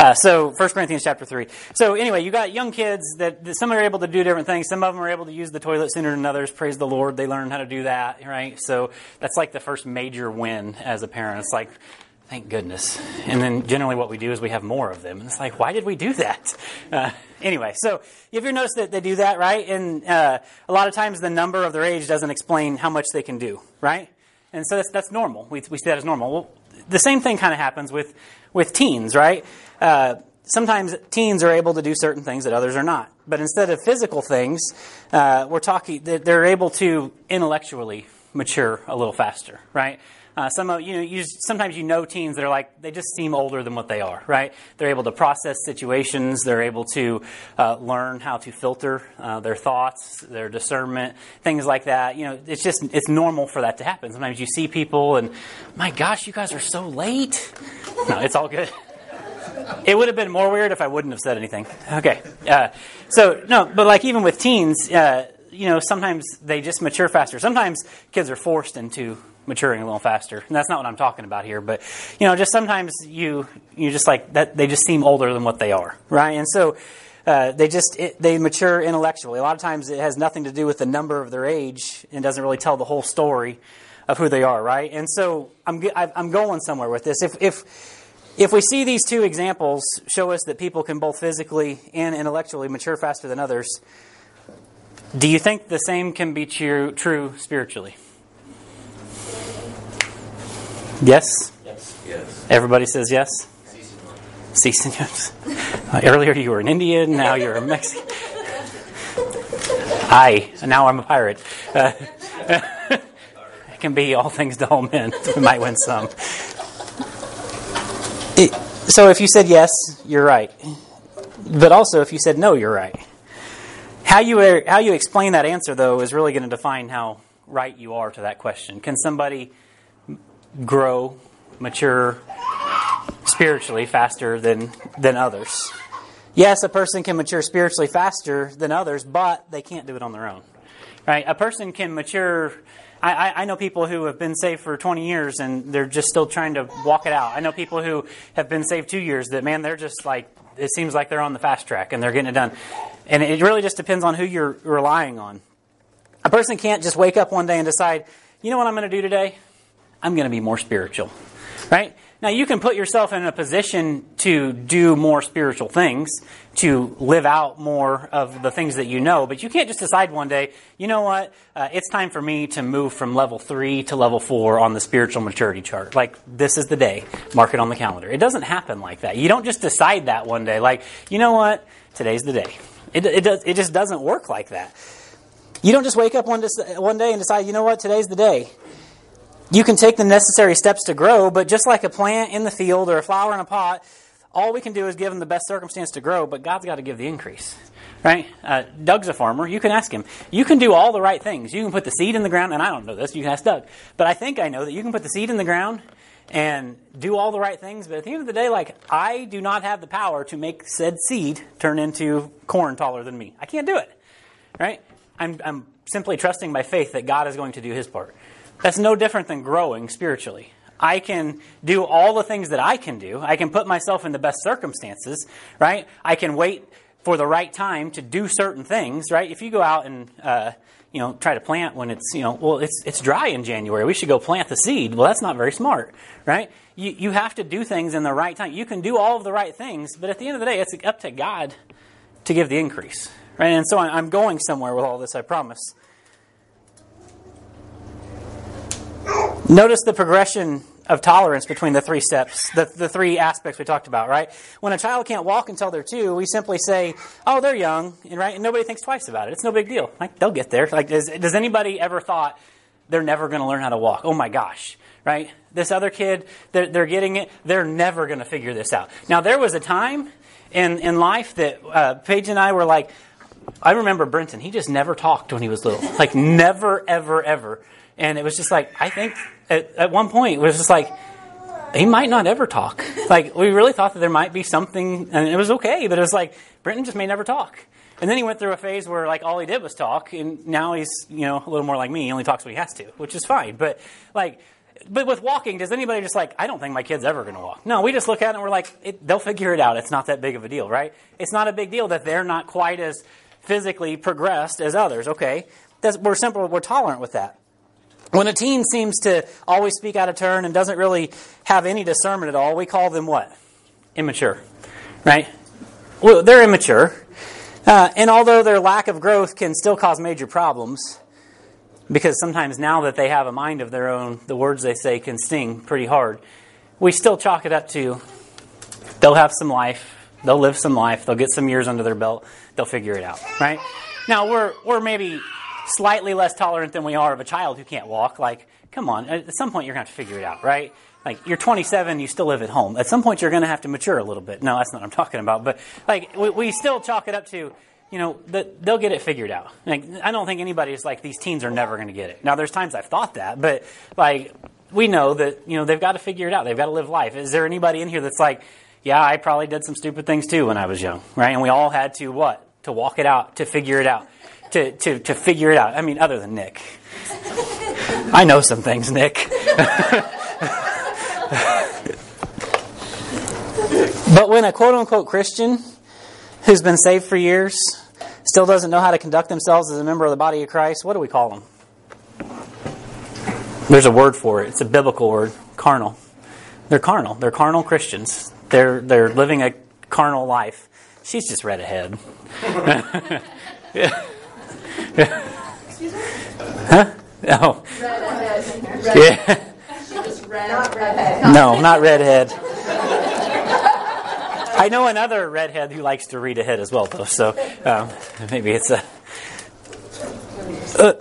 Uh, so 1 Corinthians chapter 3. So anyway, you got young kids that, that some are able to do different things. Some of them are able to use the toilet sooner than others. Praise the Lord. They learn how to do that, right? So that's like the first major win as a parent. It's like, thank goodness. And then generally what we do is we have more of them. And it's like, why did we do that? Uh, anyway, so if you notice that they do that, right? And uh, a lot of times the number of their age doesn't explain how much they can do, right? And so that's, that's normal. We, we see that as normal. Well, the same thing kind of happens with, with teens, right? Uh, sometimes teens are able to do certain things that others are not. But instead of physical things, uh, we're talking, that they're able to intellectually mature a little faster, right? Uh, some of you know, you, sometimes you know teens that are like they just seem older than what they are, right? They're able to process situations. They're able to uh, learn how to filter uh, their thoughts, their discernment, things like that. You know, it's just it's normal for that to happen. Sometimes you see people and, my gosh, you guys are so late. No, it's all good. It would have been more weird if I wouldn't have said anything. Okay, uh, so no, but like even with teens uh, you know, sometimes they just mature faster. Sometimes kids are forced into maturing a little faster. And that's not what I'm talking about here, but you know, just sometimes you you just like that they just seem older than what they are, right? And so uh, they just it, they mature intellectually. A lot of times it has nothing to do with the number of their age and doesn't really tell the whole story of who they are, right? And so I'm I'm going somewhere with this. If if if we see these two examples show us that people can both physically and intellectually mature faster than others, do you think the same can be true, true spiritually? Yes? Yes. Yes. Everybody says yes? Si, senors. Uh, earlier you were an Indian, now you're a Mexican. I, now I'm a pirate. Uh, it can be all things to all men. We might win some. It, so if you said yes, you're right. But also if you said no, you're right. How you, how you explain that answer, though, is really going to define how right you are to that question. Can somebody grow, mature spiritually faster than, than others. Yes, a person can mature spiritually faster than others, but they can't do it on their own. Right? A person can mature. I, I know people who have been saved for 20 years and they're just still trying to walk it out. I know people who have been saved two years that, man, they're just like, it seems like they're on the fast track and they're getting it done. And it really just depends on who you're relying on. A person can't just wake up one day and decide, you know what I'm going to do today? I'm going to be more spiritual. Right? Now, you can put yourself in a position to do more spiritual things, to live out more of the things that you know, but you can't just decide one day, you know what, uh, it's time for me to move from level three to level four on the spiritual maturity chart. Like, this is the day, mark it on the calendar. It doesn't happen like that. You don't just decide that one day, like, you know what, today's the day. It, it, does, it just doesn't work like that. You don't just wake up one, one day and decide, you know what, today's the day you can take the necessary steps to grow, but just like a plant in the field or a flower in a pot, all we can do is give them the best circumstance to grow, but God's got to give the increase. Right? Uh, Doug's a farmer. You can ask him. You can do all the right things. You can put the seed in the ground, and I don't know this. You can ask Doug. But I think I know that you can put the seed in the ground and do all the right things. But at the end of the day, like, I do not have the power to make said seed turn into corn taller than me. I can't do it. Right? I'm, I'm simply trusting by faith that God is going to do his part. That's no different than growing spiritually. I can do all the things that I can do. I can put myself in the best circumstances, right? I can wait for the right time to do certain things, right? If you go out and uh, you know try to plant when it's you know well it's it's dry in January, we should go plant the seed. Well, that's not very smart, right? You you have to do things in the right time. You can do all of the right things, but at the end of the day, it's up to God to give the increase, right? And so I'm going somewhere with all this, I promise. Notice the progression of tolerance between the three steps, the, the three aspects we talked about, right? When a child can't walk until they're two, we simply say, oh, they're young, right? And nobody thinks twice about it. It's no big deal. Like, they'll get there. Like, does, does anybody ever thought they're never going to learn how to walk? Oh my gosh, right? This other kid, they're, they're getting it. They're never going to figure this out. Now, there was a time in, in life that uh, Paige and I were like, I remember Brenton. He just never talked when he was little. Like, never, ever, ever. And it was just like, I think at, at one point, it was just like, he might not ever talk. Like, we really thought that there might be something, and it was okay, but it was like, Brenton just may never talk. And then he went through a phase where, like, all he did was talk, and now he's, you know, a little more like me. He only talks when he has to, which is fine. But, like, but with walking, does anybody just like, I don't think my kid's ever going to walk? No, we just look at it and we're like, it, they'll figure it out. It's not that big of a deal, right? It's not a big deal that they're not quite as physically progressed as others, okay? That's, we're simple, we're tolerant with that. When a teen seems to always speak out of turn and doesn't really have any discernment at all, we call them what? Immature, right? Well, they're immature. Uh, and although their lack of growth can still cause major problems, because sometimes now that they have a mind of their own, the words they say can sting pretty hard. We still chalk it up to they'll have some life, they'll live some life, they'll get some years under their belt, they'll figure it out, right? Now we're we're maybe slightly less tolerant than we are of a child who can't walk. Like, come on, at some point you're going to have to figure it out, right? Like, you're 27, you still live at home. At some point you're going to have to mature a little bit. No, that's not what I'm talking about. But, like, we, we still chalk it up to you know, they'll get it figured out. Like, I don't think anybody's like, these teens are never going to get it. Now, there's times I've thought that, but like, we know that, you know, they've got to figure it out. They've got to live life. Is there anybody in here that's like, yeah, I probably did some stupid things too when I was young, right? And we all had to what? To walk it out, to figure it out, to, to, to figure it out. I mean, other than Nick. I know some things, Nick. but when a quote unquote Christian who's been saved for years still doesn't know how to conduct themselves as a member of the body of Christ, what do we call them? There's a word for it. It's a biblical word, carnal. They're carnal. They're carnal Christians. They're they're living a carnal life. She's just read ahead. Excuse me? Huh? Oh. Yeah. Not redhead. No, not redhead. I know another redhead who likes to read ahead as well, though. So um, maybe it's a. Uh,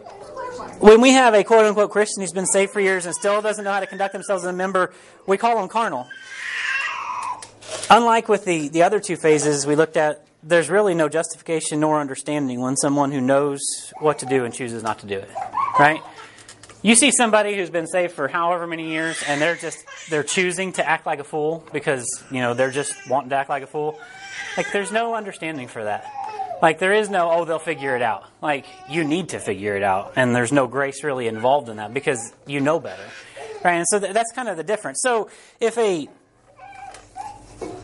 when we have a quote unquote Christian who's been saved for years and still doesn't know how to conduct themselves as a member, we call them carnal. Unlike with the, the other two phases we looked at, there's really no justification nor understanding when someone who knows what to do and chooses not to do it. Right? You see somebody who's been saved for however many years and they're just they're choosing to act like a fool because, you know, they're just wanting to act like a fool. Like there's no understanding for that. Like there is no oh they'll figure it out. Like you need to figure it out and there's no grace really involved in that because you know better. Right? And so th- that's kind of the difference. So if a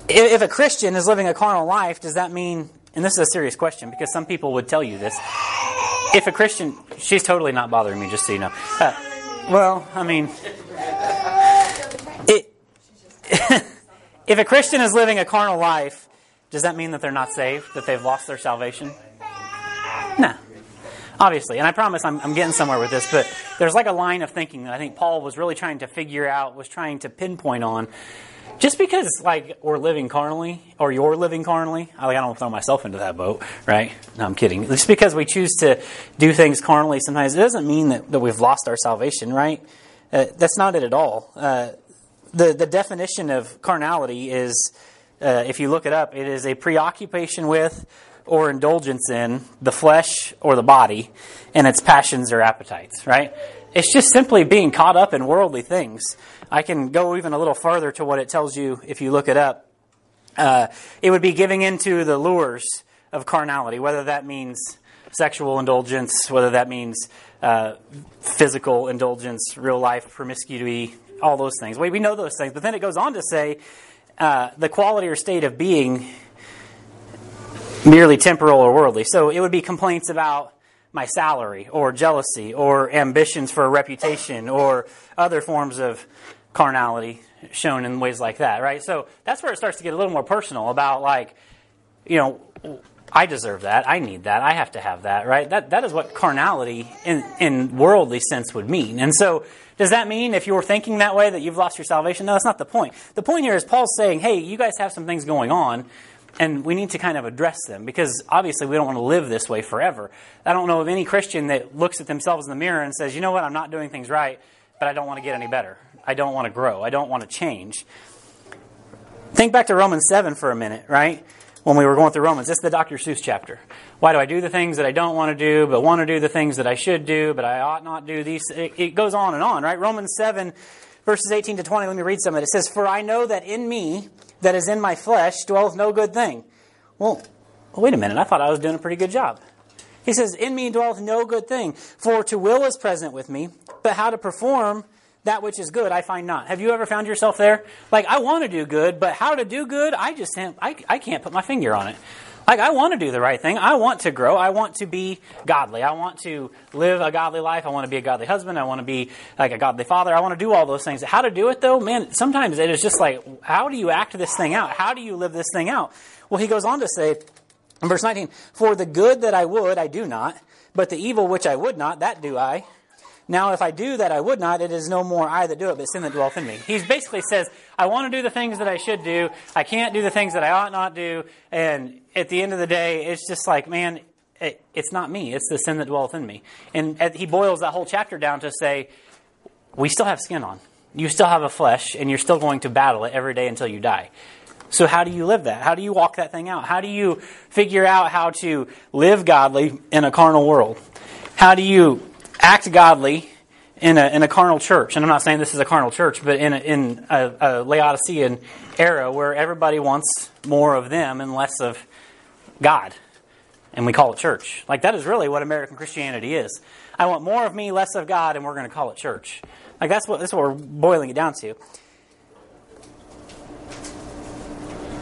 if a Christian is living a carnal life, does that mean and this is a serious question because some people would tell you this if a Christian, she's totally not bothering me, just so you know. Uh, well, I mean, it, if a Christian is living a carnal life, does that mean that they're not saved? That they've lost their salvation? No. Obviously, and I promise I'm, I'm getting somewhere with this, but there's like a line of thinking that I think Paul was really trying to figure out, was trying to pinpoint on, just because like we're living carnally or you're living carnally, I, like, I don't throw myself into that boat, right? No, I'm kidding. Just because we choose to do things carnally sometimes, it doesn't mean that, that we've lost our salvation, right? Uh, that's not it at all. Uh, the the definition of carnality is, uh, if you look it up, it is a preoccupation with or indulgence in the flesh or the body and its passions or appetites, right? It's just simply being caught up in worldly things. I can go even a little further to what it tells you if you look it up. Uh, it would be giving into the lures of carnality, whether that means sexual indulgence, whether that means uh, physical indulgence, real life promiscuity, all those things. We, we know those things. But then it goes on to say uh, the quality or state of being merely temporal or worldly. So it would be complaints about my salary or jealousy or ambitions for a reputation or other forms of carnality shown in ways like that, right? So that's where it starts to get a little more personal about like, you know, I deserve that. I need that. I have to have that, right? That that is what carnality in in worldly sense would mean. And so does that mean if you're thinking that way that you've lost your salvation? No, that's not the point. The point here is Paul's saying, "Hey, you guys have some things going on and we need to kind of address them because obviously we don't want to live this way forever. I don't know of any Christian that looks at themselves in the mirror and says, you know what, I'm not doing things right, but I don't want to get any better. I don't want to grow. I don't want to change. Think back to Romans 7 for a minute, right? When we were going through Romans, this is the Dr. Seuss chapter. Why do I do the things that I don't want to do, but want to do the things that I should do, but I ought not do these? It, it goes on and on, right? Romans 7, verses 18 to 20, let me read some of it. It says, For I know that in me, that is in my flesh dwelleth no good thing. Well, wait a minute. I thought I was doing a pretty good job. He says, In me dwelleth no good thing. For to will is present with me, but how to perform that which is good I find not. Have you ever found yourself there? Like, I want to do good, but how to do good, I just can't, I, I can't put my finger on it. Like, I want to do the right thing. I want to grow. I want to be godly. I want to live a godly life. I want to be a godly husband. I want to be like a godly father. I want to do all those things. How to do it, though? Man, sometimes it is just like, how do you act this thing out? How do you live this thing out? Well, he goes on to say, in verse 19, For the good that I would, I do not, but the evil which I would not, that do I. Now, if I do that I would not, it is no more I that do it, but sin that dwelleth in me. He basically says, I want to do the things that I should do. I can't do the things that I ought not do. And at the end of the day, it's just like, man, it, it's not me. It's the sin that dwelleth in me. And he boils that whole chapter down to say, we still have skin on. You still have a flesh, and you're still going to battle it every day until you die. So, how do you live that? How do you walk that thing out? How do you figure out how to live godly in a carnal world? How do you act godly in a, in a carnal church. And I'm not saying this is a carnal church, but in a, in a, a Laodicean era where everybody wants more of them and less of God. And we call it church. Like that is really what American Christianity is. I want more of me, less of God, and we're going to call it church. Like that's what, that's what we're boiling it down to.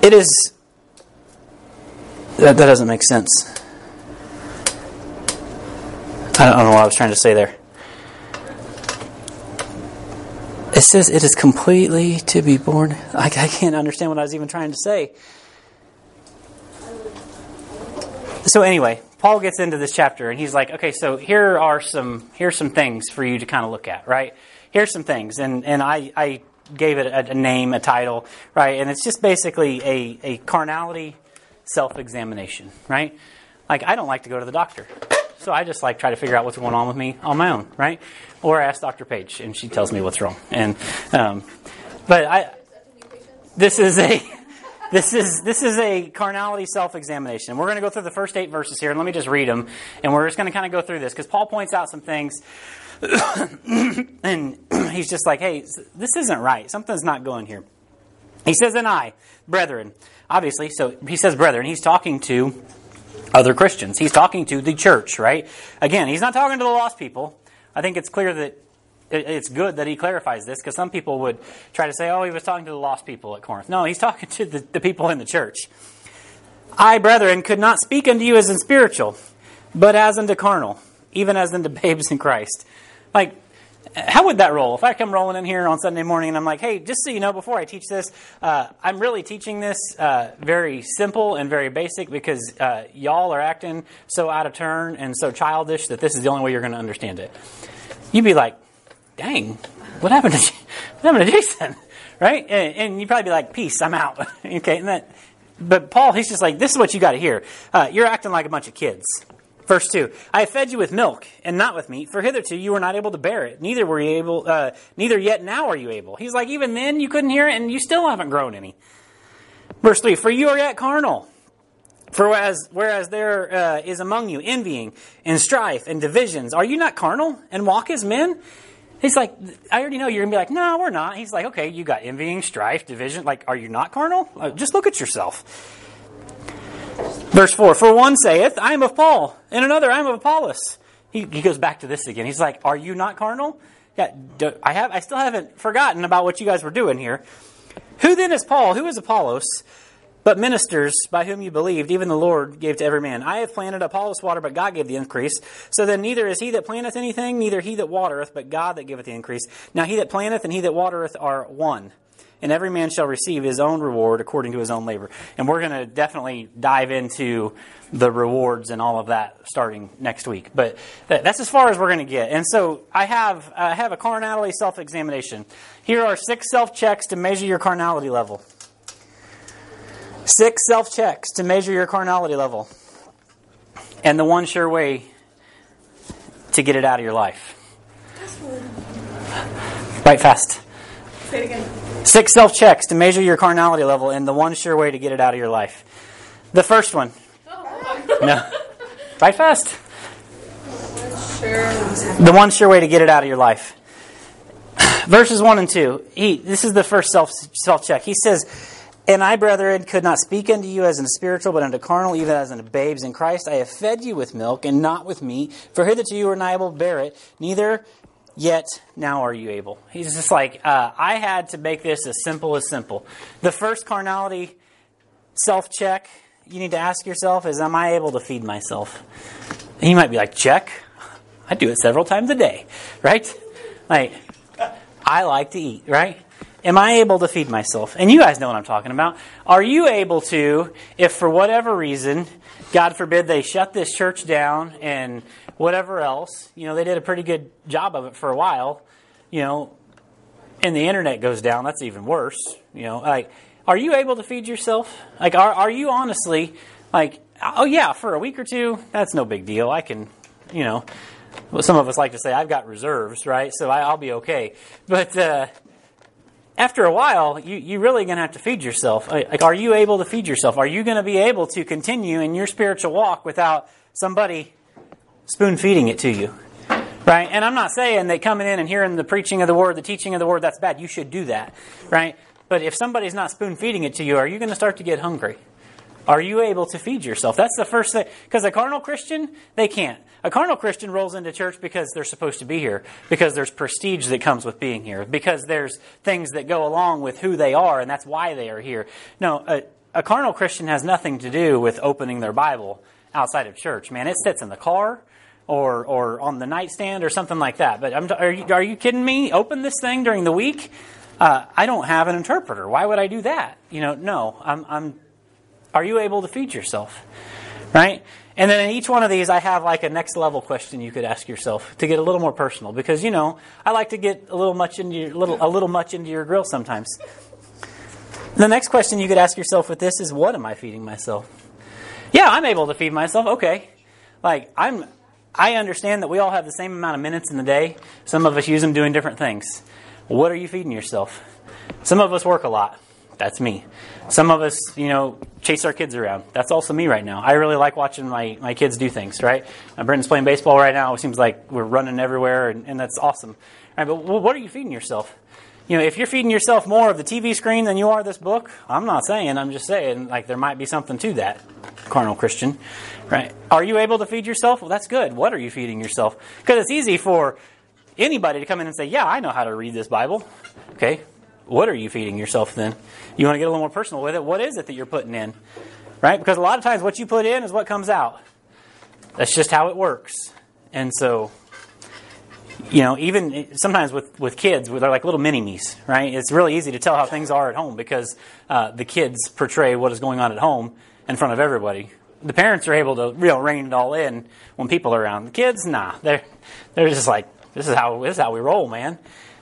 It is. That, that doesn't make sense. I don't know what I was trying to say there. It says it is completely to be born. I, I can't understand what I was even trying to say. So anyway, Paul gets into this chapter and he's like, okay, so here are some here's some things for you to kind of look at, right? Here's some things, and and I I gave it a, a name, a title, right? And it's just basically a a carnality self examination, right? Like I don't like to go to the doctor. So I just like try to figure out what's going on with me on my own, right? Or I ask Dr. Paige, and she tells me what's wrong. And um, but I, this is a this is this is a carnality self-examination. We're going to go through the first eight verses here, and let me just read them, and we're just going to kind of go through this because Paul points out some things, and he's just like, "Hey, this isn't right. Something's not going here." He says, "And I, brethren, obviously." So he says, "Brethren." He's talking to other Christians. He's talking to the church, right? Again, he's not talking to the lost people. I think it's clear that it's good that he clarifies this because some people would try to say, oh, he was talking to the lost people at Corinth. No, he's talking to the, the people in the church. I, brethren, could not speak unto you as in spiritual, but as unto carnal, even as unto babes in Christ. Like, how would that roll? If I come rolling in here on Sunday morning and I'm like, hey, just so you know, before I teach this, uh, I'm really teaching this uh, very simple and very basic because uh, y'all are acting so out of turn and so childish that this is the only way you're going to understand it. You'd be like, dang, what happened to, what happened to Jason? Right? And, and you'd probably be like, peace, I'm out. okay, and that, but Paul, he's just like, this is what you got to hear. Uh, you're acting like a bunch of kids. Verse 2 I have fed you with milk and not with meat, for hitherto you were not able to bear it. Neither were you able, uh, neither yet now are you able. He's like, even then you couldn't hear it, and you still haven't grown any. Verse 3 For you are yet carnal. For whereas, whereas there uh, is among you envying and strife and divisions, are you not carnal and walk as men? He's like, I already know you're going to be like, no, we're not. He's like, okay, you got envying, strife, division. Like, are you not carnal? Uh, just look at yourself. Verse 4 For one saith, I am of Paul, and another, I am of Apollos. He, he goes back to this again. He's like, Are you not carnal? Yeah, do, I, have, I still haven't forgotten about what you guys were doing here. Who then is Paul? Who is Apollos? But ministers by whom you believed, even the Lord gave to every man. I have planted Apollos water, but God gave the increase. So then neither is he that planteth anything, neither he that watereth, but God that giveth the increase. Now he that planteth and he that watereth are one and every man shall receive his own reward according to his own labor. And we're going to definitely dive into the rewards and all of that starting next week. But that's as far as we're going to get. And so I have I have a carnality self examination. Here are six self checks to measure your carnality level. Six self checks to measure your carnality level. And the one sure way to get it out of your life. Right fast. Say it again. Six self checks to measure your carnality level and the one sure way to get it out of your life. The first one. No. Right fast. The one sure way to get it out of your life. Verses 1 and 2. He, this is the first self self check. He says, And I, brethren, could not speak unto you as in spiritual, but unto carnal, even as unto babes in Christ. I have fed you with milk and not with meat, for hitherto you were not able to bear it, neither Yet now are you able? He's just like, uh, I had to make this as simple as simple. The first carnality self check you need to ask yourself is, Am I able to feed myself? And you might be like, Check. I do it several times a day, right? Like, I like to eat, right? Am I able to feed myself? And you guys know what I'm talking about. Are you able to, if for whatever reason, God forbid they shut this church down and whatever else, you know, they did a pretty good job of it for a while, you know, and the internet goes down, that's even worse, you know, like, are you able to feed yourself? Like, are, are you honestly, like, oh yeah, for a week or two, that's no big deal. I can, you know, well, some of us like to say, I've got reserves, right? So I, will be okay. But, uh, after a while, you, you're really going to have to feed yourself. Uh, like, are you able to feed yourself? Are you going to be able to continue in your spiritual walk without somebody spoon feeding it to you? Right? And I'm not saying that coming in and hearing the preaching of the word, the teaching of the word, that's bad. You should do that. Right? But if somebody's not spoon feeding it to you, are you going to start to get hungry? Are you able to feed yourself? That's the first thing. Because a carnal Christian, they can't. A carnal Christian rolls into church because they're supposed to be here, because there's prestige that comes with being here, because there's things that go along with who they are, and that's why they are here. No, a, a carnal Christian has nothing to do with opening their Bible outside of church. Man, it sits in the car or or on the nightstand or something like that. But I'm, are you are you kidding me? Open this thing during the week? Uh, I don't have an interpreter. Why would I do that? You know, no. I'm. I'm are you able to feed yourself? Right? And then in each one of these, I have like a next level question you could ask yourself to get a little more personal, because you know I like to get a little much into your little a little much into your grill sometimes. The next question you could ask yourself with this is, what am I feeding myself? Yeah, I'm able to feed myself. Okay, like I'm. I understand that we all have the same amount of minutes in the day. Some of us use them doing different things. What are you feeding yourself? Some of us work a lot. That's me. Some of us, you know, chase our kids around. That's also me right now. I really like watching my, my kids do things, right? Uh, Brenton's playing baseball right now. It seems like we're running everywhere, and, and that's awesome. Right, but what are you feeding yourself? You know, if you're feeding yourself more of the TV screen than you are this book, I'm not saying, I'm just saying, like, there might be something to that, carnal Christian, right? Are you able to feed yourself? Well, that's good. What are you feeding yourself? Because it's easy for anybody to come in and say, Yeah, I know how to read this Bible. Okay, what are you feeding yourself then? You want to get a little more personal with it. What is it that you're putting in? Right? Because a lot of times what you put in is what comes out. That's just how it works. And so, you know, even sometimes with, with kids, they're like little mini me's, right? It's really easy to tell how things are at home because uh, the kids portray what is going on at home in front of everybody. The parents are able to know, rein it all in when people are around. The kids, nah, they're they're just like this is how this is how we roll, man.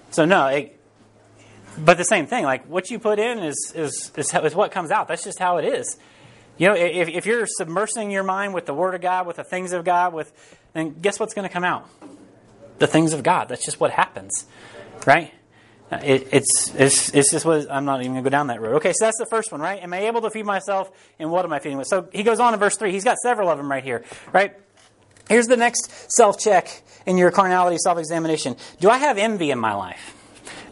So no, it, but the same thing, like what you put in is, is, is, is what comes out. That's just how it is. You know, if, if you're submersing your mind with the Word of God, with the things of God, with, then guess what's going to come out? The things of God. That's just what happens, right? It, it's, it's, it's just what, I'm not even going to go down that road. Okay, so that's the first one, right? Am I able to feed myself, and what am I feeding with? So he goes on in verse 3. He's got several of them right here, right? Here's the next self check in your carnality self examination. Do I have envy in my life?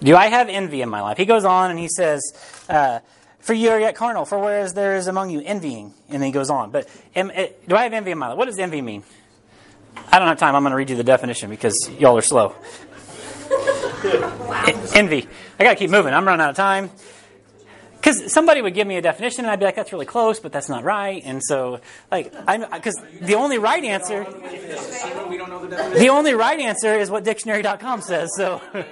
Do I have envy in my life? He goes on and he says, uh, For you are yet carnal, for whereas there is among you envying. And then he goes on. But am, uh, do I have envy in my life? What does envy mean? I don't have time. I'm going to read you the definition because y'all are slow. envy. I got to keep moving. I'm running out of time. Because somebody would give me a definition, and I'd be like, "That's really close, but that's not right." And so, like, I'm because the only right answer, the only right answer is what dictionary.com says. So.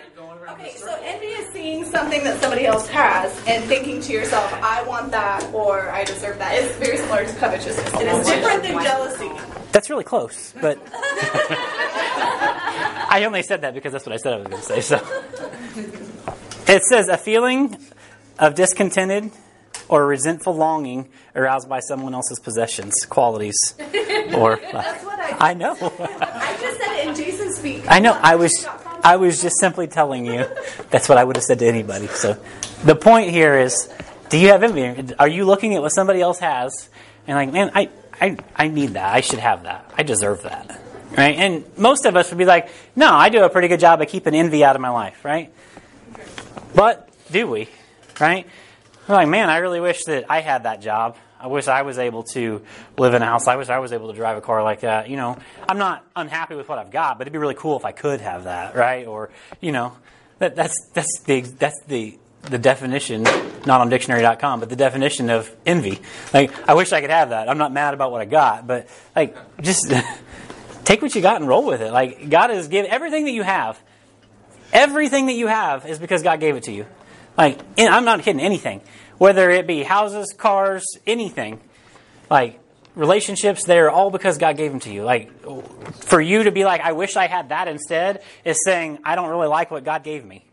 Okay, so envy is seeing something that somebody else has and thinking to yourself, I want that or I deserve that. It's very similar to covetousness. It is different than jealousy. That's really close, but I only said that because that's what I said I was going to say. So it says a feeling of discontented or resentful longing aroused by someone else's possessions, qualities, or That's what I. I know. I just said it in Jason's speak. I know. I was I was just simply telling you that's what I would have said to anybody. So the point here is, do you have envy? Are you looking at what somebody else has and like, man, I I I need that. I should have that. I deserve that. Right? And most of us would be like, no, I do a pretty good job of keeping envy out of my life, right? But do we? Right? We're like, man, I really wish that I had that job. I wish I was able to live in a house. I wish I was able to drive a car like that. You know, I'm not unhappy with what I've got, but it'd be really cool if I could have that, right? Or, you know, that, that's that's the that's the the definition, not on dictionary.com, but the definition of envy. Like, I wish I could have that. I'm not mad about what I got, but like, just take what you got and roll with it. Like, God has given everything that you have. Everything that you have is because God gave it to you. Like, I'm not kidding. Anything, whether it be houses, cars, anything, like relationships, they're all because God gave them to you. Like, for you to be like, I wish I had that instead, is saying, I don't really like what God gave me.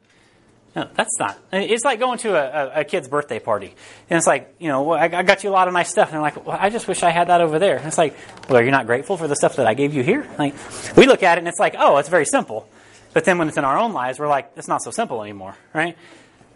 No, that's not. It's like going to a, a, kid's birthday party. And it's like, you know, I, I got you a lot of nice stuff. And they're like, well, I just wish I had that over there. And it's like, well, you're you not grateful for the stuff that I gave you here? Like, we look at it and it's like, oh, it's very simple. But then when it's in our own lives, we're like, it's not so simple anymore, right?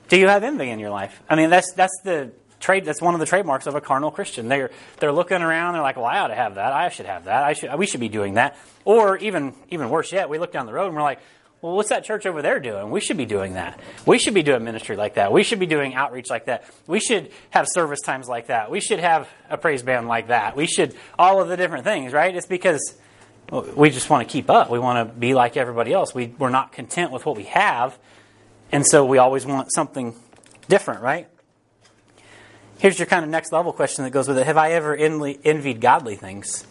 Do you have envy in your life? I mean, that's, that's the trade, that's one of the trademarks of a carnal Christian. They're, they're looking around, they're like, well, I ought to have that. I should have that. I should, we should be doing that. Or even, even worse yet, we look down the road and we're like, well, what's that church over there doing? We should be doing that. We should be doing ministry like that. We should be doing outreach like that. We should have service times like that. We should have a praise band like that. We should, all of the different things, right? It's because we just want to keep up. We want to be like everybody else. We, we're not content with what we have. And so we always want something different, right? Here's your kind of next level question that goes with it Have I ever envied godly things?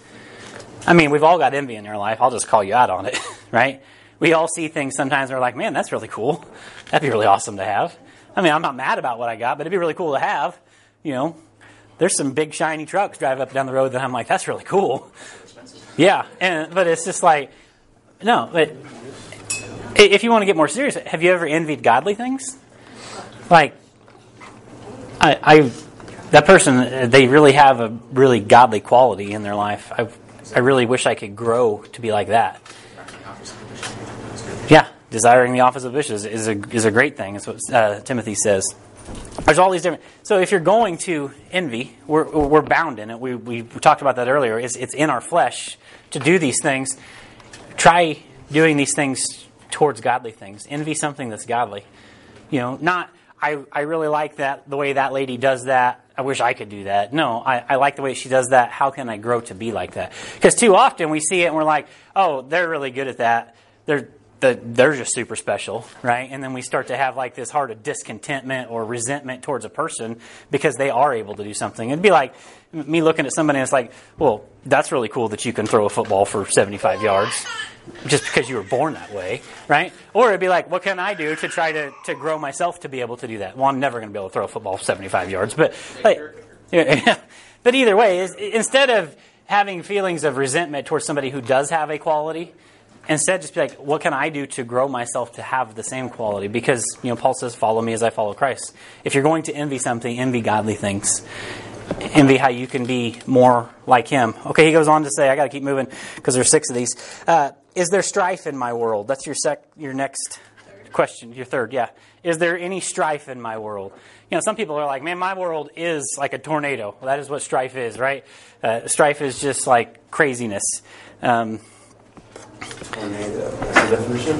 I mean, we've all got envy in our life. I'll just call you out on it, right? we all see things sometimes and we're like, man, that's really cool. That'd be really awesome to have. I mean, I'm not mad about what I got, but it'd be really cool to have. You know, there's some big shiny trucks drive up down the road that I'm like, that's really cool. Yeah, and but it's just like, no, but if you want to get more serious, have you ever envied godly things? Like, I, I that person, they really have a really godly quality in their life. I, I really wish I could grow to be like that. Yeah, desiring the office of bishop is, a, is a great thing. That's what uh, Timothy says. There's all these different. So if you're going to envy, we're, we're bound in it. We, we talked about that earlier. It's, it's in our flesh to do these things. Try doing these things towards godly things. Envy something that's godly. You know, not I, I really like that the way that lady does that. I wish I could do that. No, I, I like the way she does that. How can I grow to be like that? Because too often we see it and we're like, oh, they're really good at that. They're the, they're just super special, right? And then we start to have like this heart of discontentment or resentment towards a person because they are able to do something. It'd be like me looking at somebody and it's like, well, that's really cool that you can throw a football for 75 yards just because you were born that way, right? Or it'd be like, what can I do to try to, to grow myself to be able to do that? Well, I'm never going to be able to throw a football 75 yards, but like, but either way, is instead of having feelings of resentment towards somebody who does have a quality, Instead, just be like, what can I do to grow myself to have the same quality? Because, you know, Paul says, follow me as I follow Christ. If you're going to envy something, envy godly things. Envy how you can be more like him. Okay, he goes on to say, I got to keep moving because there's six of these. Uh, is there strife in my world? That's your sec, your next question, your third, yeah. Is there any strife in my world? You know, some people are like, man, my world is like a tornado. Well, that is what strife is, right? Uh, strife is just like craziness. Um,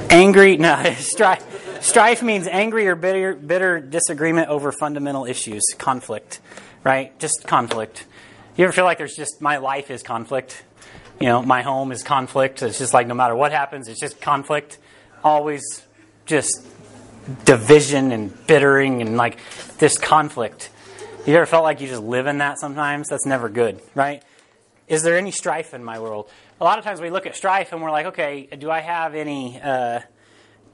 Angry, no, strife. Strife means angry or bitter, bitter disagreement over fundamental issues, conflict, right? Just conflict. You ever feel like there's just my life is conflict? You know, my home is conflict. It's just like no matter what happens, it's just conflict. Always just division and bittering and like this conflict. You ever felt like you just live in that sometimes? That's never good, right? Is there any strife in my world? a lot of times we look at strife and we're like, okay, do I have any? Uh,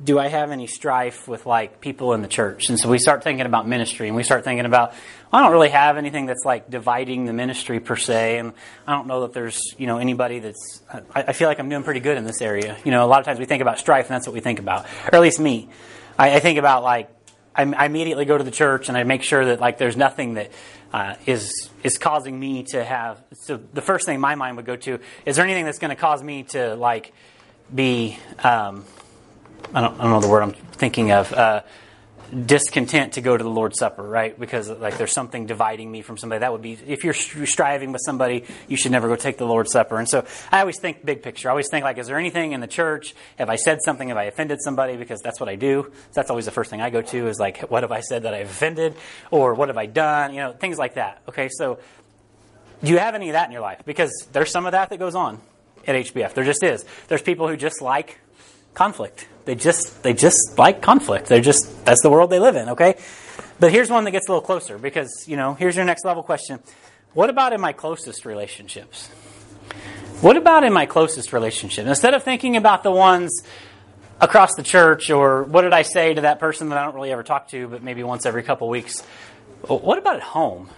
do I have any strife with like people in the church? And so we start thinking about ministry and we start thinking about, well, I don't really have anything that's like dividing the ministry per se. And I don't know that there's, you know, anybody that's, I, I feel like I'm doing pretty good in this area. You know, a lot of times we think about strife and that's what we think about. Or at least me. I, I think about like, I, I immediately go to the church and I make sure that like there's nothing that uh, is is causing me to have. So the first thing my mind would go to is there anything that's going to cause me to like be um, I don't I don't know the word I'm thinking of. Uh, discontent to go to the Lord's Supper, right? Because like there's something dividing me from somebody. That would be if you're striving with somebody, you should never go take the Lord's Supper. And so I always think big picture. I always think like, is there anything in the church? Have I said something? Have I offended somebody? Because that's what I do. So that's always the first thing I go to is like, what have I said that I've offended, or what have I done? You know, things like that. Okay, so Do you have any of that in your life? Because there's some of that that goes on at HBF. There just is. There's people who just like conflict. They just they just like conflict. They're just that's the world they live in, okay? But here's one that gets a little closer because, you know, here's your next level question. What about in my closest relationships? What about in my closest relationship? Instead of thinking about the ones across the church or what did I say to that person that I don't really ever talk to, but maybe once every couple weeks, what about at home?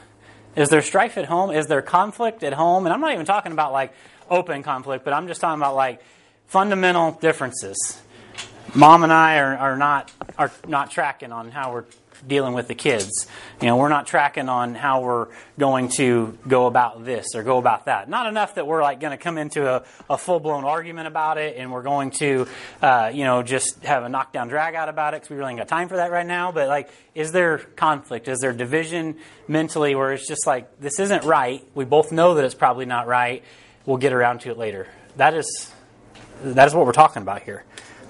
Is there strife at home? Is there conflict at home? And I'm not even talking about like open conflict, but I'm just talking about like fundamental differences. Mom and I are, are not are not tracking on how we're dealing with the kids. You know, we're not tracking on how we're going to go about this or go about that. Not enough that we're like going to come into a, a full blown argument about it and we're going to, uh, you know, just have a knockdown drag out about it because we really ain't got time for that right now. But like, is there conflict? Is there division mentally where it's just like, this isn't right? We both know that it's probably not right. We'll get around to it later. That is, that is what we're talking about here.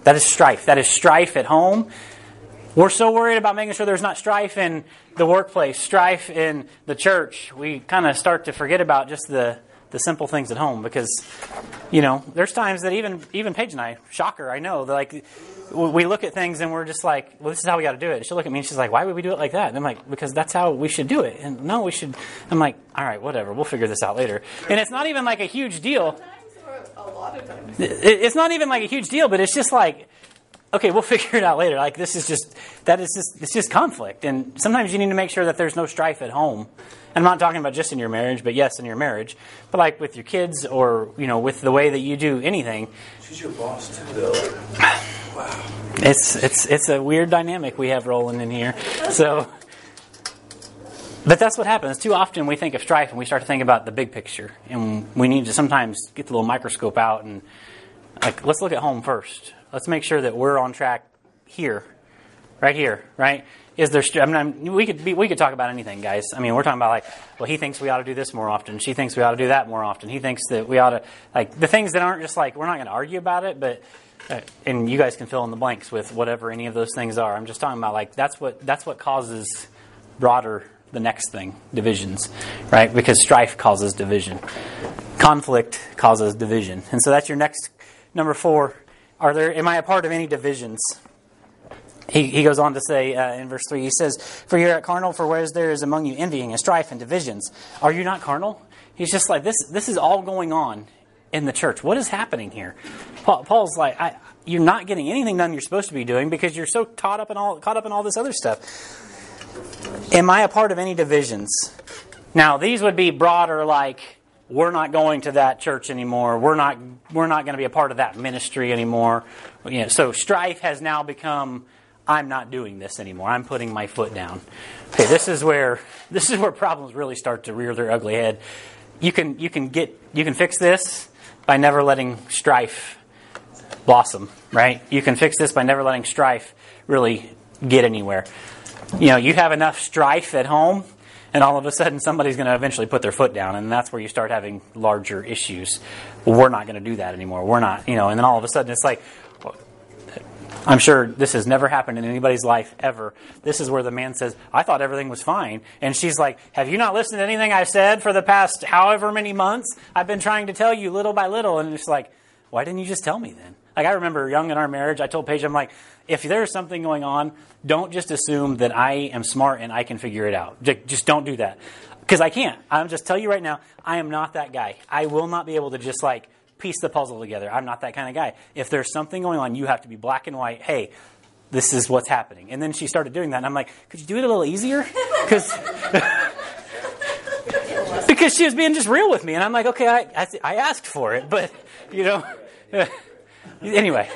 That is strife. That is strife at home we're so worried about making sure there's not strife in the workplace, strife in the church. We kind of start to forget about just the, the simple things at home because, you know, there's times that even even Paige and I, shocker, I know, like we look at things and we're just like, well, this is how we got to do it. She'll look at me and she's like, why would we do it like that? And I'm like, because that's how we should do it. And no, we should. I'm like, all right, whatever, we'll figure this out later. And it's not even like a huge deal. A lot of times. It's not even like a huge deal, but it's just like okay, we'll figure it out later. Like this is just that is just it's just conflict, and sometimes you need to make sure that there's no strife at home. And I'm not talking about just in your marriage, but yes, in your marriage, but like with your kids or you know with the way that you do anything. She's your boss too, though. Wow. It's it's it's a weird dynamic we have rolling in here. So. But that's what happens. Too often we think of strife and we start to think about the big picture. And we need to sometimes get the little microscope out and, like, let's look at home first let's make sure that we're on track here, right here, right? Is there? I mean, we could be, we could talk about anything, guys. I mean, we're talking about like, well, he thinks we ought to do this more often. She thinks we ought to do that more often. He thinks that we ought to like the things that aren't just like we're not going to argue about it, but uh, and you guys can fill in the blanks with whatever any of those things are. I'm just talking about like that's what that's what causes broader the next thing divisions, right? Because strife causes division, conflict causes division, and so that's your next number four are there? Am I a part of any divisions? He, he goes on to say uh, in verse 3, he says, For you're at carnal, for whereas there is among you envying and strife and divisions, are you not carnal? He's just like, this, this is all going on in the church. What is happening here? Paul, Paul's like, I, you're not getting anything done you're supposed to be doing because you're so caught up in all, caught up in all this other stuff. Am I a part of any divisions? Now, these would be broader, like, we're not going to that church anymore. We're not we're not going to be a part of that ministry anymore. You know, so strife has now become I'm not doing this anymore. I'm putting my foot down. Okay, this is where this is where problems really start to rear their ugly head. You can you can get you can fix this by never letting strife blossom, right? You can fix this by never letting strife really get anywhere. You know, you have enough strife at home and all of a sudden somebody's going to eventually put their foot down, and that's where you start having larger issues. We're not going to do that anymore. We're not, you know, and then all of a sudden it's like, I'm sure this has never happened in anybody's life ever. This is where the man says, I thought everything was fine. And she's like, Have you not listened to anything I've said for the past however many months? I've been trying to tell you little by little. And it's like, Why didn't you just tell me then? Like, I remember young in our marriage, I told Paige, I'm like, if there's something going on, don't just assume that I am smart and I can figure it out. Just don't do that. Because I can't. I'm just tell you right now, I am not that guy. I will not be able to just like piece the puzzle together. I'm not that kind of guy. If there's something going on, you have to be black and white. Hey, this is what's happening. And then she started doing that, and I'm like, could you do it a little easier? Because. because she was being just real with me, and I'm like, okay, I, I, I asked for it, but you know, anyway,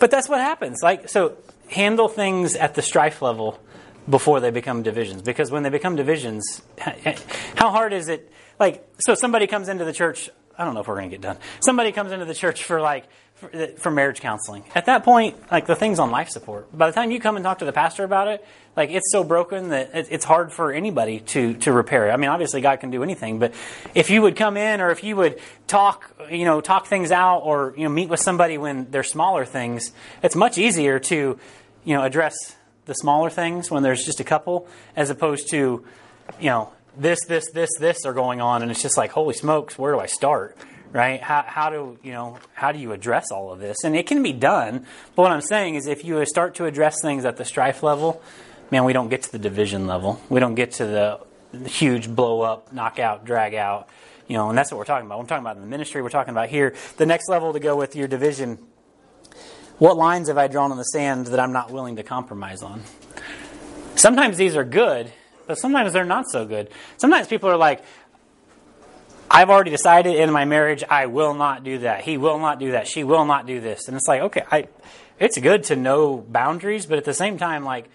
but that's what happens. Like, so handle things at the strife level before they become divisions. Because when they become divisions, how hard is it? Like, so somebody comes into the church. I don't know if we're going to get done. Somebody comes into the church for like for, uh, for, marriage counseling. At that point, like the thing's on life support. By the time you come and talk to the pastor about it, like it's so broken that it's hard for anybody to to repair it. I mean, obviously God can do anything, but if you would come in or if you would talk, you know, talk things out or you know meet with somebody when they're smaller things, it's much easier to you know address the smaller things when there's just a couple as opposed to you know this, this, this, this are going on, and it's just like, holy smokes, where do I start? Right? How, how do you know? How do you address all of this? And it can be done. But what I'm saying is, if you start to address things at the strife level, man, we don't get to the division level. We don't get to the, the huge blow up, knockout, drag out. You know, and that's what we're talking about. I'm talking about in the ministry. We're talking about here. The next level to go with your division. What lines have I drawn in the sand that I'm not willing to compromise on? Sometimes these are good, but sometimes they're not so good. Sometimes people are like, I've already decided in my marriage I will not do that. He will not do that. She will not do this. And it's like, okay, I, it's good to know boundaries, but at the same time, like,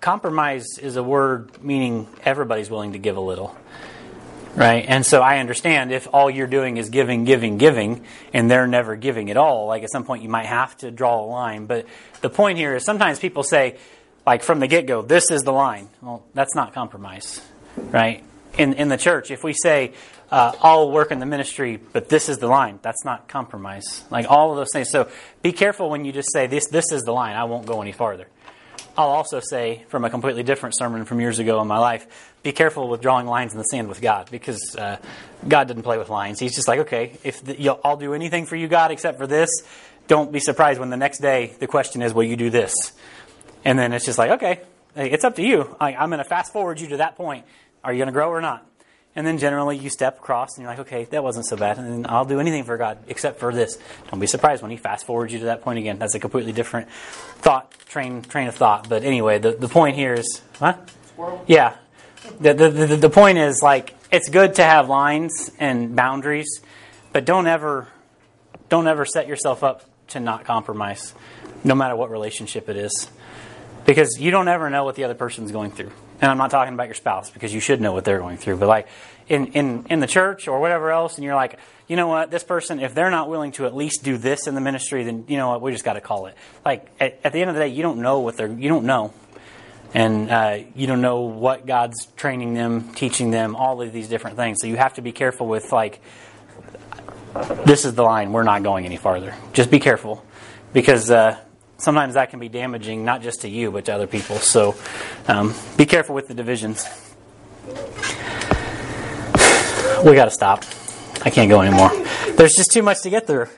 compromise is a word meaning everybody's willing to give a little. Right? And so I understand if all you're doing is giving, giving, giving, and they're never giving at all, like at some point you might have to draw a line. But the point here is sometimes people say, like from the get go, this is the line. Well, that's not compromise, right? In in the church, if we say uh, I'll work in the ministry, but this is the line, that's not compromise. Like all of those things. So be careful when you just say this. This is the line. I won't go any farther. I'll also say from a completely different sermon from years ago in my life, be careful with drawing lines in the sand with God because uh, God didn't play with lines. He's just like, okay, if the, I'll do anything for you, God, except for this. Don't be surprised when the next day the question is, will you do this? And then it's just like, okay, it's up to you. I, am going to fast forward you to that point. Are you going to grow or not? And then generally you step across and you're like, okay, that wasn't so bad. And I'll do anything for God except for this. Don't be surprised when He fast forwards you to that point again. That's a completely different thought, train, train of thought. But anyway, the, the point here is, what? Yeah. The, the, the, the point is like, it's good to have lines and boundaries, but don't ever, don't ever set yourself up to not compromise, no matter what relationship it is because you don't ever know what the other person's going through. And I'm not talking about your spouse because you should know what they're going through. But like in, in, in the church or whatever else, and you're like, you know what, this person, if they're not willing to at least do this in the ministry, then you know what, we just got to call it. Like at, at, the end of the day, you don't know what they're, you don't know. And uh, you don't know what God's training them, teaching them, all of these different things. So you have to be careful with like, this is the line. We're not going any farther. Just be careful, because uh, sometimes that can be damaging, not just to you, but to other people. So um, be careful with the divisions. We got to stop. I can't go anymore. There's just too much to get through.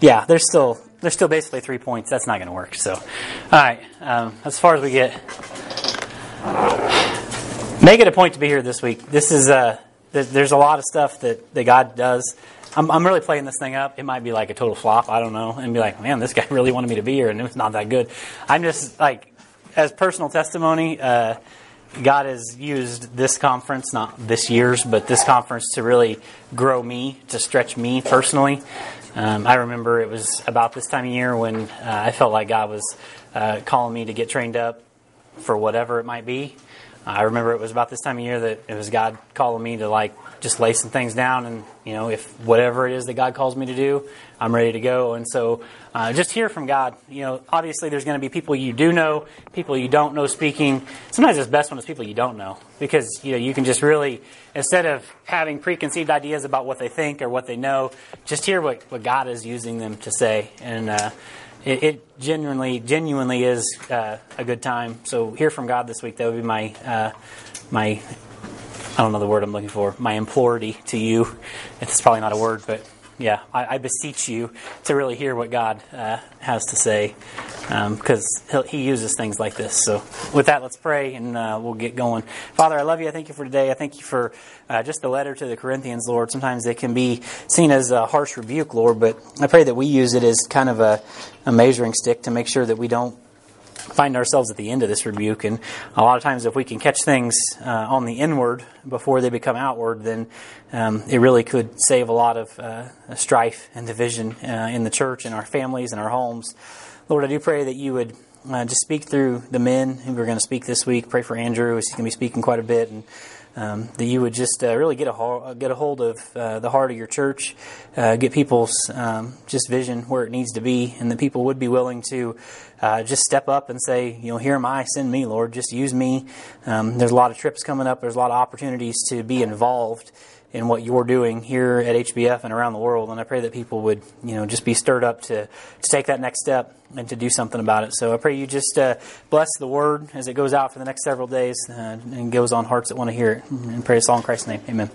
Yeah, there's still there's still basically three points. That's not going to work. So, all right. Um, as far as we get, make it a point to be here this week. This is uh, there's a lot of stuff that that God does I'm, I'm really playing this thing up. It might be like a total flop. I don't know. And be like, man, this guy really wanted me to be here, and it was not that good. I'm just like, as personal testimony, uh, God has used this conference, not this year's, but this conference to really grow me, to stretch me personally. Um, I remember it was about this time of year when uh, I felt like God was uh, calling me to get trained up for whatever it might be. I remember it was about this time of year that it was God calling me to like just lay some things down and you know if whatever it is that god calls me to do i'm ready to go. And so uh, just hear from god. You know obviously there's going to be people you do know people you don't know speaking. Sometimes it's best when it's people you don't know because you know you can just really instead of having preconceived ideas about what they think or what they know just hear what, what god is using them to say. And uh, it, it, genuinely genuinely is uh, a good time. So hear from god this week. That would be my uh, my I don't know the word I'm looking for, my implority to you. It's probably not a word, but yeah, I, I beseech you to really hear what God uh, has to say because um, He uses things like this. So, with that, let's pray and uh, we'll get going. Father, I love you. I thank you for today. I thank you for uh, just the letter to the Corinthians, Lord. Sometimes it can be seen as a harsh rebuke, Lord, but I pray that we use it as kind of a, a measuring stick to make sure that we don't find ourselves at the end of this rebuke. And a lot of times, if we can catch things uh, on the inward before they become outward, then um, it really could save a lot of uh, strife and division uh, in the church, in our families, in our homes. Lord, I do pray that you would uh, just speak through the men who we're going to speak this week. Pray for Andrew, he's going to be speaking quite a bit. And um, that you would just uh, really get a hold, get a hold of uh, the heart of your church, uh, get people's um, just vision where it needs to be, and that people would be willing to uh, just step up and say, you know, here am I, send me, Lord, just use me. Um, there's a lot of trips coming up. There's a lot of opportunities to be involved in what you're doing here at HBF and around the world. And I pray that people would, you know, just be stirred up to, to take that next step and to do something about it. So I pray you just uh, bless the word as it goes out for the next several days uh, and goes on hearts that want to hear it. And pray us all in Christ's name. Amen.